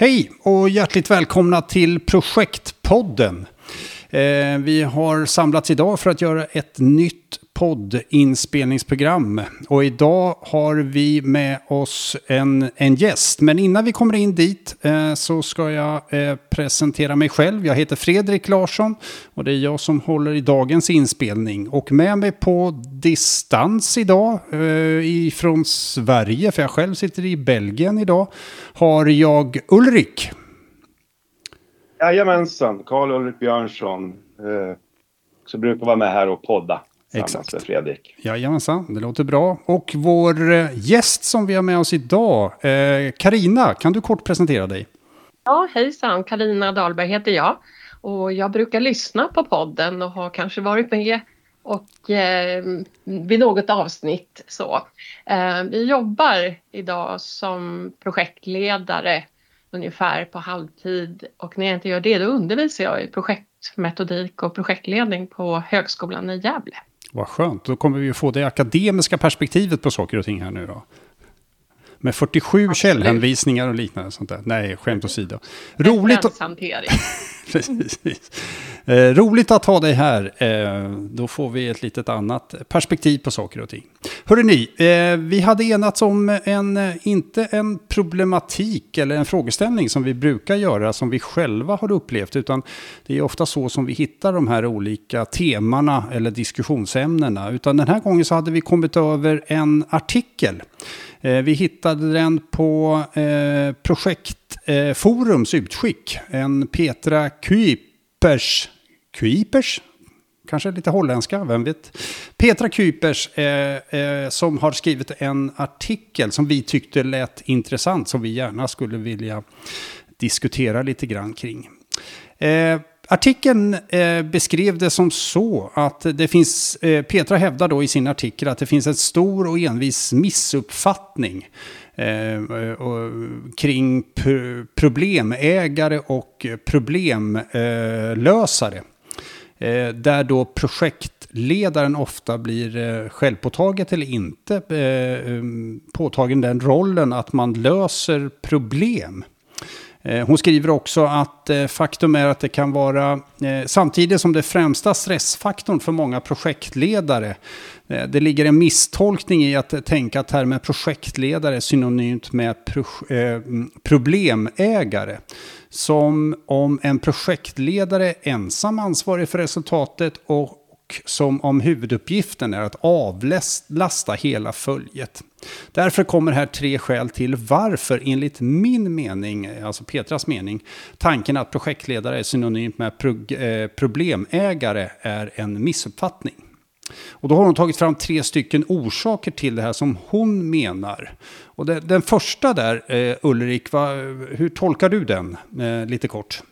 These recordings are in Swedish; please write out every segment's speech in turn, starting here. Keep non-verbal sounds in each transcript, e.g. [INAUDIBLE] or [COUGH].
Hej och hjärtligt välkomna till Projektpodden. Eh, vi har samlats idag för att göra ett nytt poddinspelningsprogram. Och idag har vi med oss en, en gäst. Men innan vi kommer in dit eh, så ska jag eh, presentera mig själv. Jag heter Fredrik Larsson och det är jag som håller i dagens inspelning. Och med mig på distans idag eh, ifrån Sverige, för jag själv sitter i Belgien idag, har jag Ulrik. Jajamensan, Karl-Ulrik Björnsson. Eh, så brukar vara med här och podda. Exakt. med Fredrik. Jajamensan, det låter bra. Och vår eh, gäst som vi har med oss idag, Karina, eh, kan du kort presentera dig? Ja, hejsan, Karina Dahlberg heter jag. Och jag brukar lyssna på podden och har kanske varit med och eh, vid något avsnitt så. Eh, vi jobbar idag som projektledare ungefär på halvtid och när jag inte gör det då undervisar jag i projektmetodik och projektledning på Högskolan i Gävle. Vad skönt, då kommer vi få det akademiska perspektivet på saker och ting här nu då. Med 47 Absolut. källhänvisningar och liknande sånt där. Nej, skämt åsido. Roligt. [LAUGHS] Eh, roligt att ha dig här. Eh, då får vi ett litet annat perspektiv på saker och ting. Hörrni, ni, eh, vi hade enats om en, eh, inte en problematik eller en frågeställning som vi brukar göra, som vi själva har upplevt, utan det är ofta så som vi hittar de här olika temana eller diskussionsämnena. Utan den här gången så hade vi kommit över en artikel. Eh, vi hittade den på eh, Projektforums utskick. En Petra Kuipers Kuipers? Kanske lite holländska, vem vet? Petra Kuipers eh, eh, som har skrivit en artikel som vi tyckte lät intressant, som vi gärna skulle vilja diskutera lite grann kring. Eh, artikeln eh, beskrev det som så att det finns, eh, Petra hävdar då i sin artikel att det finns en stor och envis missuppfattning eh, och, kring problemägare och problemlösare. Eh, där då projektledaren ofta blir eh, självpåtaget eller inte eh, eh, påtagen den rollen att man löser problem. Eh, hon skriver också att eh, faktum är att det kan vara, eh, samtidigt som det främsta stressfaktorn för många projektledare, det ligger en misstolkning i att tänka att termen projektledare är synonymt med mm, problemägare. Som om en projektledare är ensam ansvarig för resultatet och som om huvuduppgiften är att avlasta hela följet. Därför kommer här tre skäl till varför, enligt min mening, alltså Petras mening, tanken att projektledare är synonymt med eh, problemägare är en missuppfattning. Och då har hon tagit fram tre stycken orsaker till det här som hon menar. Och det, den första där, eh, Ulrik, va, hur tolkar du den eh, lite kort?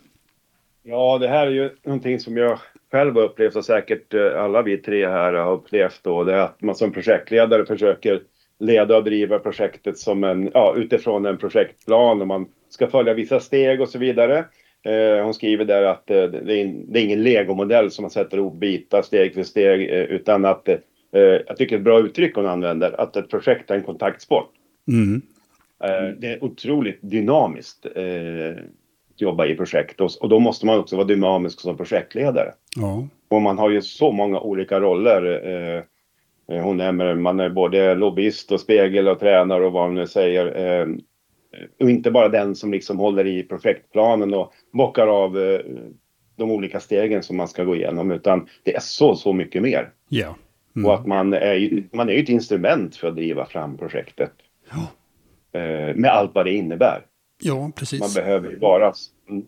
Ja, det här är ju någonting som jag själv har upplevt och säkert eh, alla vi tre här har upplevt då. Det är att man som projektledare försöker leda och driva projektet som en, ja, utifrån en projektplan och man ska följa vissa steg och så vidare. Eh, hon skriver där att eh, det, är, det är ingen legomodell som man sätter ihop bitar steg för steg eh, utan att, eh, jag tycker ett bra uttryck hon använder, att ett projekt är en kontaktsport. Mm. Eh, det är otroligt dynamiskt att jobba i projekt och, och, då måste man också vara dynamisk som projektledare. Ja. Och man har ju så många olika roller. hon nämner man är både lobbyist och spegel och tränare och vad man nu säger. Och inte bara den som liksom håller i projektplanen och bockar av eh, de olika stegen som man ska gå igenom utan det är så, så mycket mer. Ja. Mm. Och att man är, man är ett instrument för att driva fram projektet. Ja. Eh, med allt vad det innebär. Ja, precis. Man behöver vara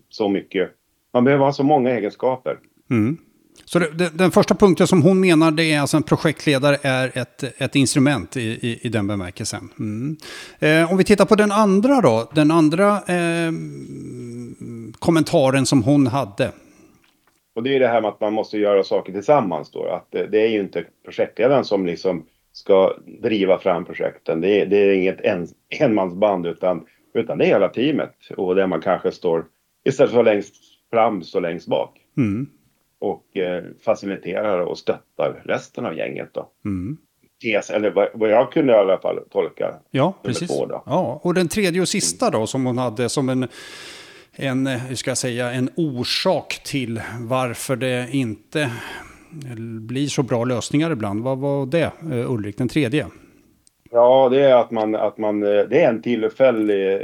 så mycket. Man behöver ha så många egenskaper. Mm. Så det, den första punkten som hon menar det är alltså en projektledare är ett, ett instrument i, i, i den bemärkelsen. Mm. Eh, om vi tittar på den andra då, den andra eh, kommentaren som hon hade. Och det är det här med att man måste göra saker tillsammans då. Att det, det är ju inte projektledaren som liksom ska driva fram projekten. Det är, det är inget en, enmansband utan, utan det är hela teamet. Och där man kanske står, istället för längst fram, så längst bak. Mm och eh, faciliterar och stöttar resten av gänget. Då. Mm. tes, eller vad, vad jag kunde i alla fall tolka. Ja, precis. Två ja, och den tredje och sista då som hon hade som en, en, hur ska jag säga, en orsak till varför det inte blir så bra lösningar ibland. Vad var det, eh, Ulrik, den tredje? Ja, det är att man, att man, eh, det är en tillfällig,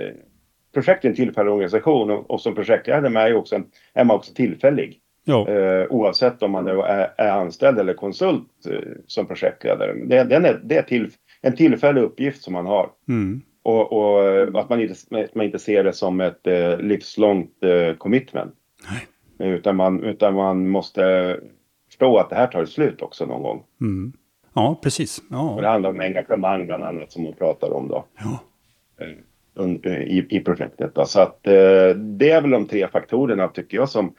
projekt är en tillfällig organisation och, och som projektledare är, också en, är man också tillfällig. Eh, oavsett om man är, är, anställd eller konsult eh, som projektledare. Det, den är, det är till, en tillfällig uppgift som man har. Mm. Och, och, att man inte, man inte ser det som ett eh, livslångt eh, commitment. Nej. Utan, man, utan man måste förstå att det här tar slut också någon gång. Mm. Ja, precis. Ja. Och det handlar om engagemang bland annat som hon pratar om då. Ja. Eh, I, I projektet. Då. Så att eh, det är väl de tre faktorerna tycker jag som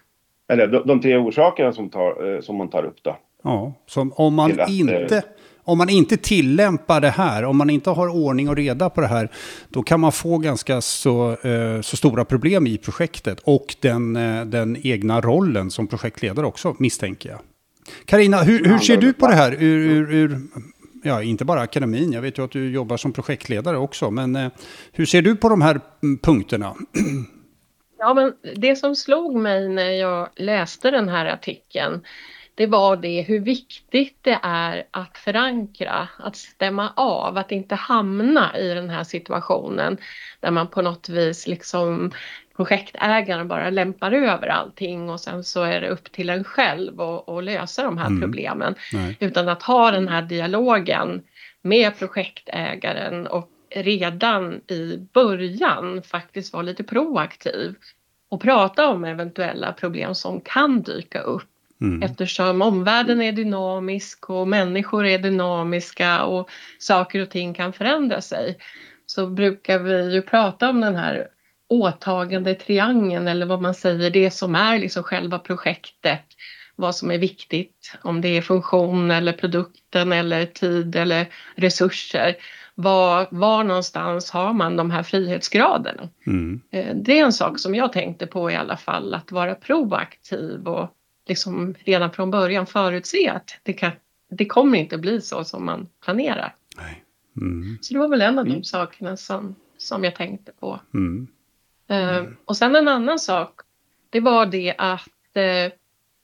eller de, de tre orsakerna som, tar, eh, som man tar upp då. Ja, som om man att, inte... Eh, om man inte tillämpar det här, om man inte har ordning och reda på det här, då kan man få ganska så, eh, så stora problem i projektet och den, den egna rollen som projektledare också, misstänker jag. Karina, hur, hur ser du på det här ur, ur, ur, ja, inte bara akademin, jag vet ju att du jobbar som projektledare också, men hur ser du på de här punkterna? [CLEARS THROAT] Ja, men det som slog mig när jag läste den här artikeln det var det hur viktigt det är att förankra, att stämma av, att inte hamna i den här situationen där man på något vis liksom projektägaren bara lämpar över allting och sen så är det upp till en själv att lösa de här mm. problemen. Nej. Utan att ha den här dialogen med projektägaren och redan i början faktiskt vara lite proaktiv och prata om eventuella problem som kan dyka upp. Mm. Eftersom omvärlden är dynamisk och människor är dynamiska och saker och ting kan förändra sig så brukar vi ju prata om den här åtagande triangeln eller vad man säger, det som är liksom själva projektet. Vad som är viktigt, om det är funktion eller produkten eller tid eller resurser var, var någonstans har man de här frihetsgraderna? Mm. Eh, det är en sak som jag tänkte på i alla fall, att vara proaktiv och liksom redan från början förutse att det, kan, det kommer inte bli så som man planerar. Mm. Så det var väl en av de mm. sakerna som, som jag tänkte på. Mm. Uh, och sen en annan sak, det var det att uh,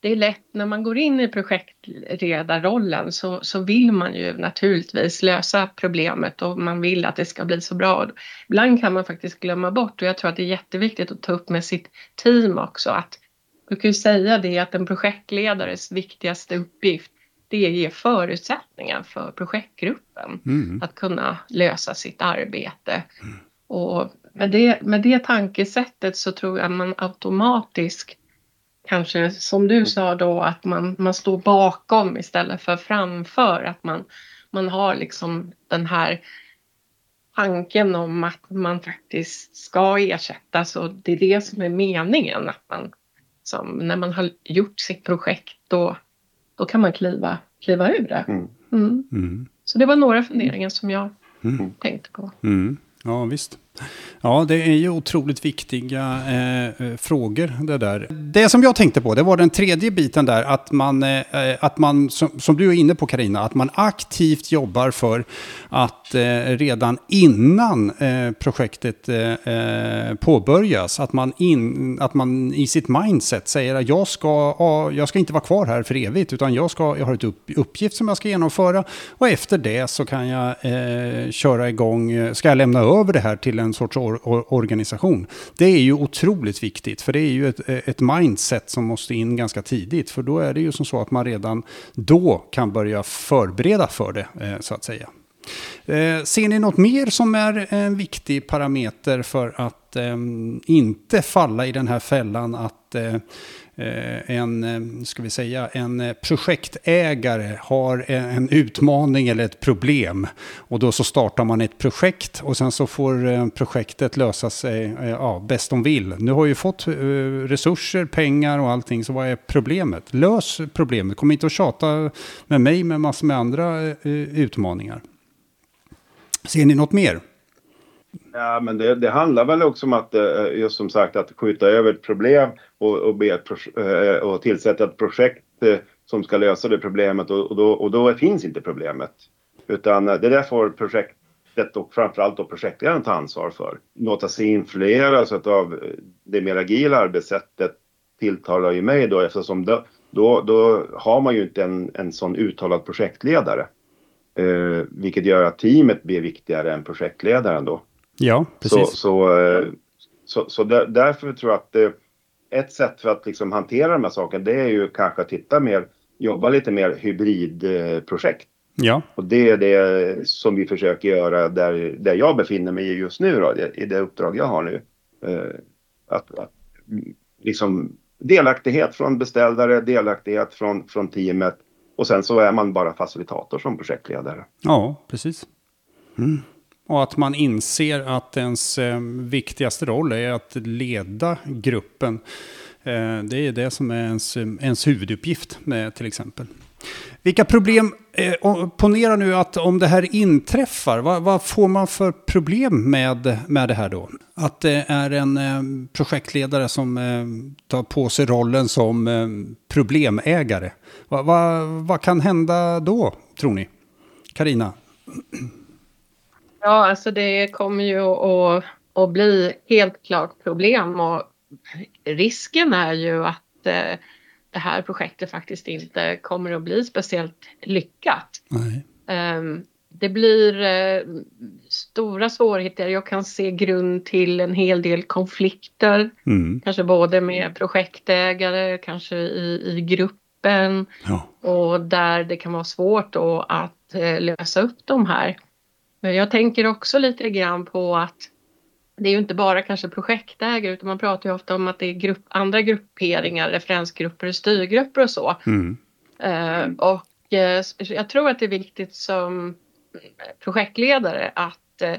det är lätt när man går in i projektledarrollen så, så vill man ju naturligtvis lösa problemet och man vill att det ska bli så bra. Ibland kan man faktiskt glömma bort och jag tror att det är jätteviktigt att ta upp med sitt team också att du kan ju säga det att en projektledares viktigaste uppgift det är att ge förutsättningar för projektgruppen mm. att kunna lösa sitt arbete. Mm. Och med det, med det tankesättet så tror jag man automatiskt kanske som du sa då att man, man står bakom istället för framför. Att man, man har liksom den här tanken om att man faktiskt ska ersättas och det är det som är meningen. Att man, som, när man har gjort sitt projekt då, då kan man kliva, kliva ur det. Mm. Mm. Mm. Så det var några funderingar som jag mm. tänkte på. Mm. Ja, visst. Ja, det är ju otroligt viktiga eh, eh, frågor det där. Det som jag tänkte på, det var den tredje biten där, att man, eh, eh att man som, som, du är inne på Karina, att man aktivt jobbar för att eh, redan innan eh, projektet eh, eh, påbörjas, att man, in, att man i sitt mindset säger att jag ska, jag ska inte vara kvar här för evigt, utan jag, ska, jag har ett upp, uppgift som jag ska genomföra och efter det så kan jag köra igång, ska jag lämna över det här till en en sorts or organisation. Det är ju otroligt viktigt, för det är ju ett, ett mindset som måste in ganska tidigt. För då är det ju som så att man redan då kan börja förbereda för det, eh, så att säga. Eh, ser ni något mer som är en viktig parameter för att ehm, inte falla i den här fällan att eh, Eh, en, eh, ska vi säga, en eh, projektägare har en utmaning eller ett problem. Och då så startar man ett projekt och sen så får projektet lösa sig ja, bäst de vill. Nu har ju fått resurser, pengar och allting, så vad är problemet? Lös problemet. Kom inte och tjata med mig med massor med andra utmaningar. Ser ni något mer? Ja, men det, det, handlar väl också om att, eh, just som sagt, att skjuta över ett problem och, och, be ett, eh, och tillsätta ett projekt eh, som ska lösa det problemet och, och, då, och då finns inte problemet. Utan det där får projektet och framförallt då projektledaren ta ansvar för. Låta sig influeras av det mer agila arbetssättet tilltalar ju mig då eftersom då, då, då har man ju inte en, en sån uttalad projektledare. Eh, vilket gör att teamet blir viktigare än projektledaren då. Ja, precis. Så, så, eh, så, så där, därför tror jag att eh, ett sätt för att liksom hantera de här sakerna det är ju kanske att titta mer, jobba lite mer hybridprojekt. Ja. Och det är det som vi försöker göra där, där jag befinner mig just nu då, i det uppdrag jag har nu. Eh, att, att liksom delaktighet från beställare, delaktighet från, från teamet och sen så är man bara facilitator som projektledare. Ja, precis. Mm. Och att man inser att ens eh, viktigaste roll är att leda gruppen. Eh, det är det som är ens, eh, ens huvuduppgift med till exempel. Vilka problem, eh, ponera nu att om det här inträffar, vad, vad, får man för problem med, med det här då? Att det är en eh, projektledare som eh, tar på sig rollen som eh, problemägare. Va, va, vad kan hända då, tror ni? Karina? Ja, alltså det kommer ju att, att bli helt klart problem och risken är ju att eh, det här projektet faktiskt inte kommer att bli speciellt lyckat. Um, det blir uh, stora svårigheter. Jag kan se grund till en hel del konflikter. Mm. Kanske både med projektägare, kanske i, i gruppen. Ja. Och där det kan vara svårt då att uh, lösa upp de här. Jag tänker också lite grann på att det är ju inte bara kanske projektägare utan man pratar ju ofta om att det är grupp, andra grupperingar, referensgrupper och styrgrupper och så. Mm. Uh, och uh, jag tror att det är viktigt som projektledare att uh,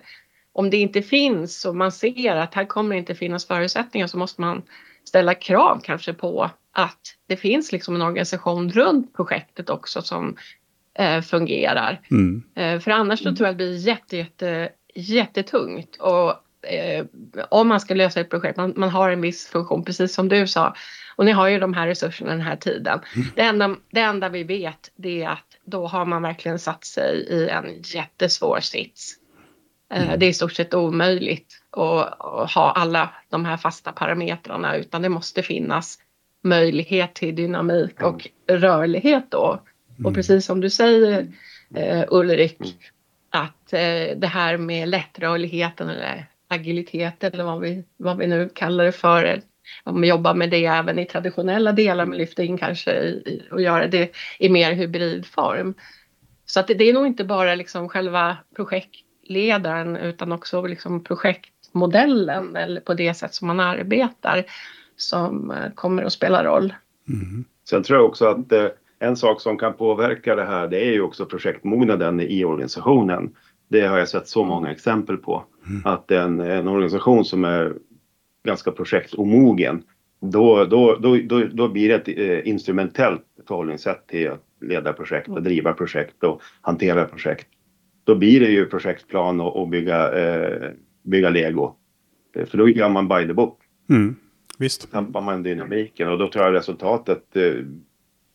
om det inte finns och man ser att här kommer det inte finnas förutsättningar så måste man ställa krav kanske på att det finns liksom en organisation runt projektet också som fungerar. Mm. för annars så tror jag att det blir jätte, jätte, jättetungt och eh, om man ska lösa ett projekt, man, man, har en viss funktion precis som du sa. Och ni har ju de här resurserna den här tiden. Mm. Det, enda, det enda vi vet det är att då har man verkligen satt sig i en jättesvår sits. Eh, mm. Det är i stort sett omöjligt att, att ha alla de här fasta parametrarna utan det måste finnas möjlighet till dynamik och rörlighet då. Mm. Och precis som du säger eh, Ulrik, mm. att eh, det här med lättrörligheten eller agilitet eller vad vi, vad vi nu kallar det för. Om vi jobbar med det även i traditionella delar men lyfter in kanske i, och göra det i mer hybridform. Så att det, det är nog inte bara liksom själva projektledaren utan också liksom projektmodellen eller på det sätt som man arbetar som eh, kommer att spela roll. Mm. Sen tror jag också att eh, en sak som kan påverka det här det är ju också projektmognaden i organisationen. Det har jag sett så många exempel på. Mm. Att en, en organisation som är ganska projektomogen, då, då, då, då, då blir det ett eh, instrumentellt förhållningssätt till att leda projekt och driva projekt och hantera projekt. Då blir det ju projektplan och, och bygga, eh, bygga lego. Eh, för då gör man by the book. Mm. Visst. tappar man dynamiken och då tror jag resultatet eh,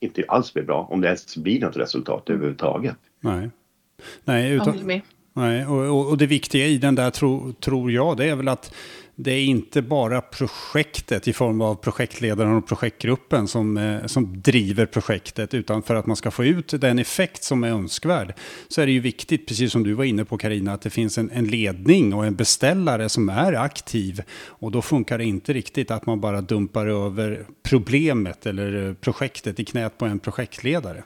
inte alls blir bra. Om det ens blir något resultat överhuvudtaget. Nej. Nej, utan, Nej, och, och, det viktiga i den där tro, tror jag, det är väl att det är inte bara projektet i form av projektledaren och projektgruppen som, eh, som driver projektet, utan för att man ska få ut den effekt som är önskvärd så är det ju viktigt, precis som du var inne på Karina, att det finns en, en ledning och en beställare som är aktiv. Och då funkar det inte riktigt att man bara dumpar över problemet eller eh, projektet i knät på en projektledare.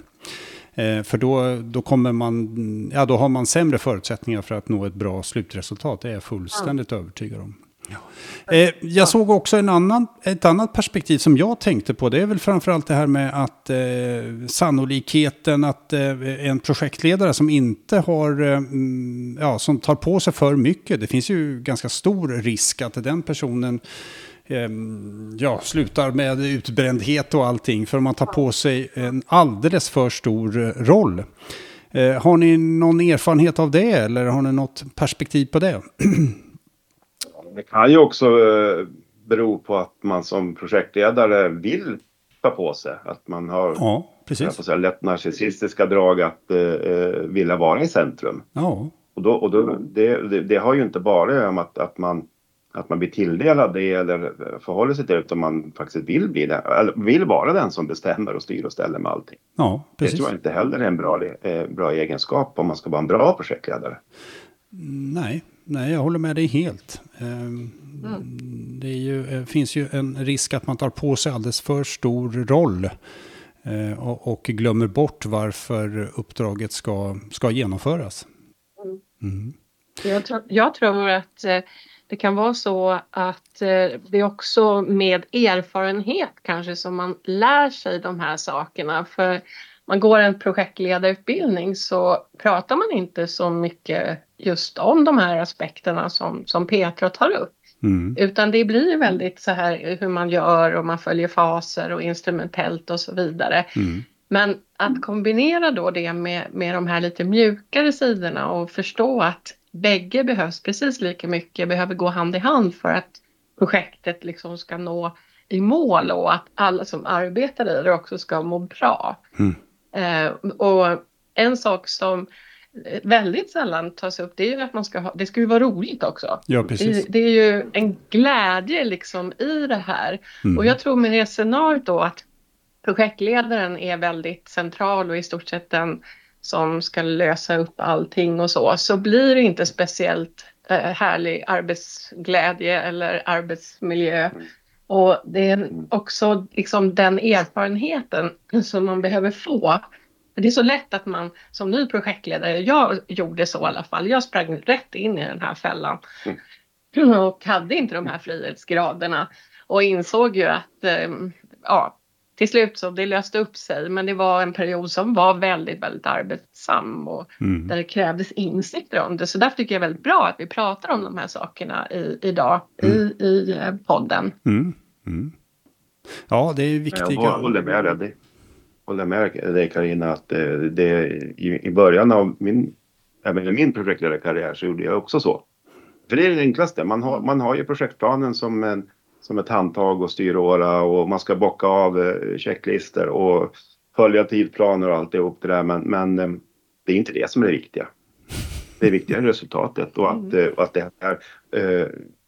Eh, för då, då, kommer man, ja, då har man sämre förutsättningar för att nå ett bra slutresultat. Det är jag fullständigt ja. övertygad om. Ja. Eh, jag såg också en annan, ett annat perspektiv som jag tänkte på. Det är väl framförallt det här med att eh, sannolikheten att eh, en projektledare som inte har, eh, mm, ja, som tar på sig för mycket. Det finns ju ganska stor risk att den personen ja, slutar med utbrändhet och allting. För man tar på sig en alldeles för stor roll. Eh, har ni någon erfarenhet av det eller har ni något perspektiv på det? [CLEARS THROAT] Det kan ju också eh, bero på att man som projektledare vill ta på sig. Att man har, ja. precis. Säga, lätt narcissistiska drag att eh, vilja vara i centrum. Ja. Och, då, och då, det, det, det har ju inte bara att, att man att man blir tilldelad det eller förhåller sig till det utan man faktiskt vill bli eller vill vara den som bestämmer och styr och ställer med allting. Ja, precis. Det tror jag inte heller är en bra, eh, bra egenskap om man ska vara en bra projektledare. Nej, nej, jag håller med dig helt. Mm. Det är ju, eh, finns ju en risk att man tar på sig alldeles för stor roll eh, och, och glömmer bort varför uppdraget ska, ska genomföras. Mm. Jag, tror, jag tror att det kan vara så att det är också med erfarenhet kanske som man lär sig de här sakerna. För man går en projektledarutbildning så pratar man inte så mycket just om de här aspekterna som, som Petra tar upp. Mm. Utan det blir väldigt så här hur man gör och man följer faser och instrumentellt och så vidare. Mm. Men att kombinera då det med, med de här lite mjukare sidorna och förstå att bägge behövs precis lika mycket, behöver gå hand i hand för att projektet liksom ska nå i mål och att alla som arbetar i det också ska må bra. Mm. Eh, och en sak som väldigt sällan tas upp det är ju att man ska ha, det ska ju vara roligt också. Ja, precis. Det, det är ju en glädje liksom i det här. Mm. Och jag tror med det scenariot då att projektledaren är väldigt central och i stort sett den som ska lösa upp allting och så, så blir det inte speciellt eh, härlig arbetsglädje eller arbetsmiljö. Mm. Och det är också liksom den erfarenheten som man behöver få. Det är så lätt att man som ny projektledare, jag gjorde så i alla fall, jag sprang rätt in i den här fällan. Mm. Och hade inte de här frihetsgraderna och insåg ju att eh, ja, till slut så det löste upp sig men det var en period som var väldigt, väldigt arbetsam och mm. där det krävdes insikter om det. Så därför tycker jag det är väldigt bra att vi pratar om de här sakerna i, idag mm. i, i eh, podden. Mm. mm. Ja, det är viktiga... Jag håller med dig. Håller med dig Carina att det, eh, det i, i början av min, även i min projektledarkarriär så gjorde jag också så. För det är det enklaste. Man har, man har ju projektplanen som en som ett handtag och styråra och man ska bocka av eh, checklistor och följa tidplaner och alltihop det där. Men, men eh, det är inte det som är det viktiga. Det är viktigare resultatet och att, mm. att det, här,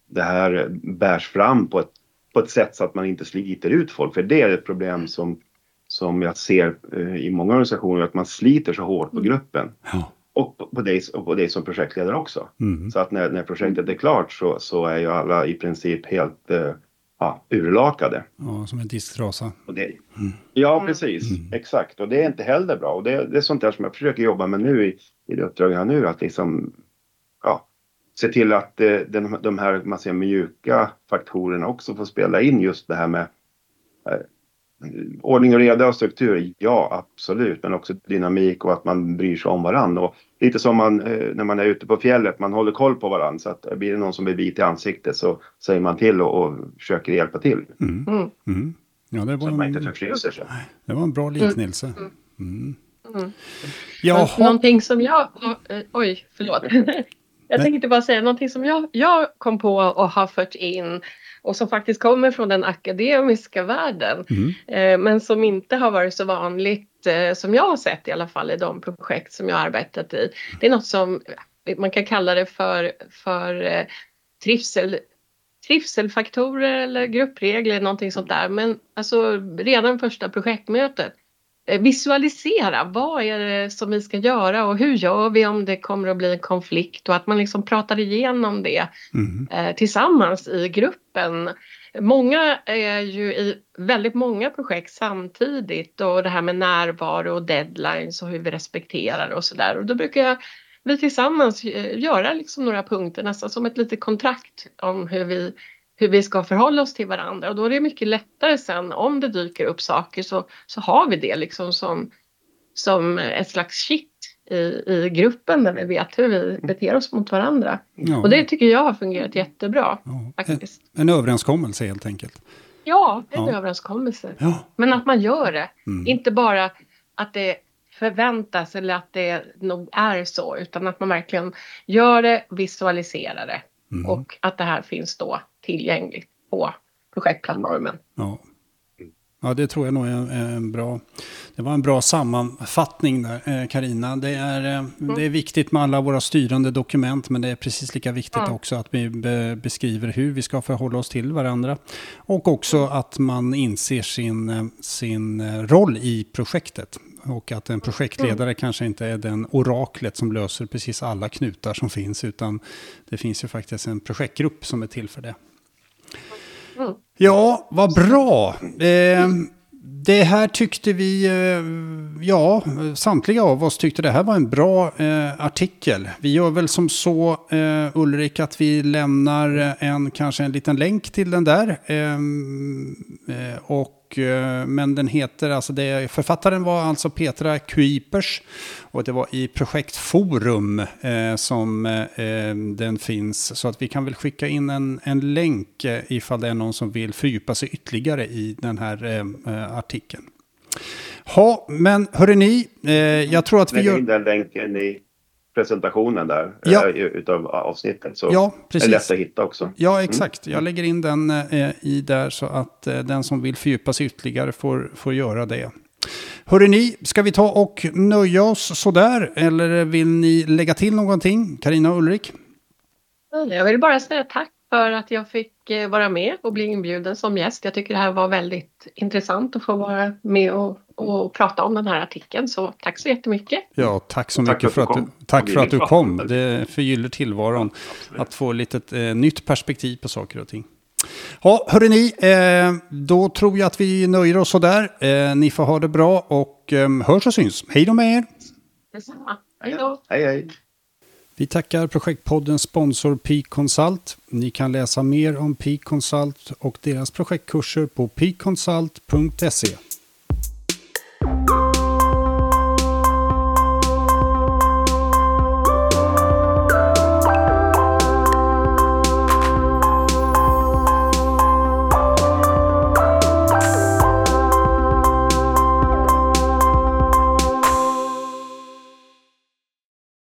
det här bärs fram på ett, på ett sätt så att man inte sliter ut folk. För det är ett problem som, som jag ser i många organisationer, att man sliter så hårt på mm. gruppen. Ja. Och på, dig, och på dig som projektledare också. Mm. Så att när, när projektet är klart så, så är ju alla i princip helt ja, urlakade. Ja, som en disktrasa. Det, mm. Ja, precis. Mm. Exakt. Och det är inte heller bra. Och det, det, är sånt där som jag försöker jobba med nu i, i det uppdrag jag har nu. Att liksom, ja, se till att eh, den, de här man säger, mjuka faktorerna också får spela in just det här med eh, ordning och reda och struktur, ja absolut, men också dynamik och att man bryr sig om varandra. Och lite som man, eh, när man är ute på fjället, man håller koll på varandra. Så att blir det någon som blir vit i ansiktet så säger man till och, och försöker hjälpa till. Mm. Mm. mm. Ja, det var så en, man inte förfryser sig. Det var en bra liknelse. Mm. mm. mm. Jaha. Någonting som jag... Eh, oj, förlåt. [LAUGHS] Jag tänkte bara säga någonting som jag, jag kom på och har fört in och som faktiskt kommer från den akademiska världen mm. eh, men som inte har varit så vanligt eh, som jag har sett i alla fall i de projekt som jag arbetat i. Det är något som man kan kalla det för, för eh, trivsel trivselfaktorer eller gruppregler, någonting sånt där. Men alltså redan första projektmötet visualisera vad är det som vi ska göra och hur gör vi om det kommer att bli en konflikt och att man liksom pratar igenom det mm. eh, tillsammans i gruppen. Många är ju i väldigt många projekt samtidigt och det här med närvaro och deadlines och hur vi respekterar och sådär och då brukar jag vi tillsammans eh, göra liksom några punkter nästan som ett litet kontrakt om hur vi hur vi ska förhålla oss till varandra och då är det mycket lättare sen om det dyker upp saker så, så har vi det liksom som, som ett slags shit i, i gruppen där vi vet hur vi beter oss mot varandra. Ja. Och det tycker jag har fungerat jättebra. Ja. faktiskt. En, en överenskommelse helt enkelt. Ja, en ja. överenskommelse. Men att man gör det. Mm. Inte bara att det förväntas eller att det nog är så utan att man verkligen gör det, visualiserar det. Mm. Och att det här finns då tillgängligt på projektplattformen. Ja. Ja, det tror jag nog är en bra... Det var en bra sammanfattning där, Karina. Det är, mm. det är viktigt med alla våra styrande dokument, men det är precis lika viktigt mm. också att vi be beskriver hur vi ska förhålla oss till varandra. Och också att man inser sin, sin roll i projektet. Och att en projektledare mm. kanske inte är den oraklet som löser precis alla knutar som finns, utan det finns ju faktiskt en projektgrupp som är till för det. Mm. Ja, vad bra. Eh, det här tyckte vi, eh, ja, samtliga av oss tyckte det här var en bra eh, artikel. Vi gör väl som så, eh, Ulrik, att vi lämnar en, kanske en liten länk till den där. Ehm, eh, och Eh, men den heter, alltså det, författaren var alltså Petra Kuipers och det var i projektforum eh, som eh, den finns. Så att vi kan väl skicka in en, en länk eh, ifall det är någon som vill fördjupa sig ytterligare i den här eh, artikeln. Ja, men hörde ni, eh, jag tror att vi gör... in den länken i presentationen där ja. äh, utav avsnittet. Så ja, precis. är lätt att hitta också. Ja, mm. exakt. Mm. Jag lägger in den eh, i där så att eh, den som vill fördjupa sig ytterligare får, får göra det. Hörrni, ni, ska vi ta och nöja oss sådär? Eller vill ni lägga till någonting? Karina och Ulrik? Jag vill bara säga tack för att jag fick eh, vara med och bli inbjuden som gäst. Jag tycker det här var väldigt intressant att få vara med och, och prata om den här artikeln. Så tack så jättemycket. Ja, tack så mycket för att du, tack för att du kom. Det förgyller tillvaron att få lite eh, nytt perspektiv på saker och ting. Ja, hörni ni, eh, då tror jag att vi nöjer oss sådär. Eh, ni får ha det bra och eh, hörs och syns. Hej då med er! Detsamma. Hej då! Hej hej! Vi tackar projektpoddens sponsor Peak Consult. Ni kan läsa mer om Peak Consult och deras projektkurser på peakconsult.se.